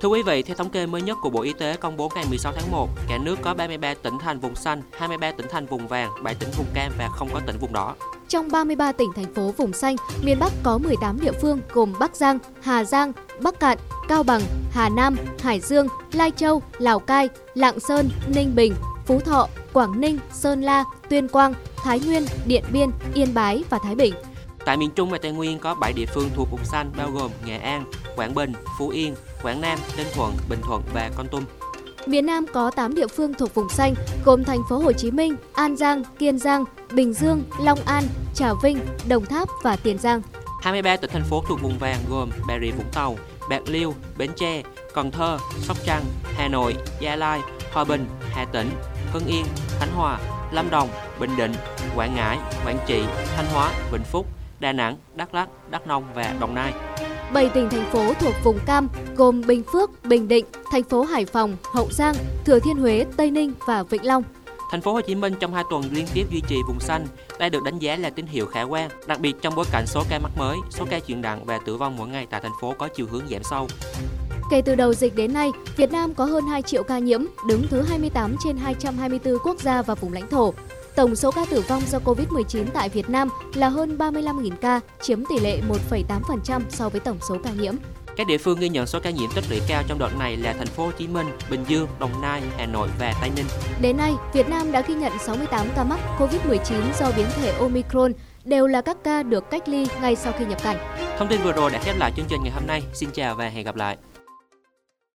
Thưa quý vị, theo thống kê mới nhất của Bộ Y tế công bố ngày 16 tháng 1, cả nước có 33 tỉnh thành vùng xanh, 23 tỉnh thành vùng vàng, 7 tỉnh vùng cam và không có tỉnh vùng đỏ. Trong 33 tỉnh thành phố vùng xanh, miền Bắc có 18 địa phương gồm Bắc Giang, Hà Giang, Bắc Cạn, Cao Bằng, Hà Nam, Hải Dương, Lai Châu, Lào Cai, Lạng Sơn, Ninh Bình, Phú Thọ, Quảng Ninh, Sơn La, Tuyên Quang, Thái Nguyên, Điện Biên, Yên Bái và Thái Bình. Tại miền Trung và Tây Nguyên có 7 địa phương thuộc vùng xanh bao gồm Nghệ An, Quảng Bình, Phú Yên, Quảng Nam, Ninh Thuận, Bình Thuận và Con Tum. Miền Nam có 8 địa phương thuộc vùng xanh gồm thành phố Hồ Chí Minh, An Giang, Kiên Giang, Bình Dương, Long An, Trà Vinh, Đồng Tháp và Tiền Giang. 23 tỉnh thành phố thuộc vùng vàng gồm Bà Rịa Vũng Tàu, Bạc Liêu, Bến Tre, Cần Thơ, Sóc Trăng, Hà Nội, Gia Lai, Hòa Bình, Hà Tĩnh, Hưng Yên, Khánh Hòa, Lâm Đồng, Bình Định, Quảng Ngãi, Quảng Trị, Thanh Hóa, Vĩnh Phúc, Đà Nẵng, Đắk Lắk, Đắk Nông và Đồng Nai. 7 tỉnh thành phố thuộc vùng cam gồm Bình Phước, Bình Định, thành phố Hải Phòng, Hậu Giang, Thừa Thiên Huế, Tây Ninh và Vĩnh Long. Thành phố Hồ Chí Minh trong 2 tuần liên tiếp duy trì vùng xanh đây được đánh giá là tín hiệu khả quan, đặc biệt trong bối cảnh số ca mắc mới, số ca chuyển nặng và tử vong mỗi ngày tại thành phố có chiều hướng giảm sâu. Kể từ đầu dịch đến nay, Việt Nam có hơn 2 triệu ca nhiễm, đứng thứ 28 trên 224 quốc gia và vùng lãnh thổ. Tổng số ca tử vong do COVID-19 tại Việt Nam là hơn 35.000 ca, chiếm tỷ lệ 1,8% so với tổng số ca nhiễm. Các địa phương ghi nhận số ca nhiễm tích lũy cao trong đợt này là thành phố Hồ Chí Minh, Bình Dương, Đồng Nai, Hà Nội và Tây Ninh. Đến nay, Việt Nam đã ghi nhận 68 ca mắc COVID-19 do biến thể Omicron, đều là các ca được cách ly ngay sau khi nhập cảnh. Thông tin vừa rồi đã khép lại chương trình ngày hôm nay. Xin chào và hẹn gặp lại.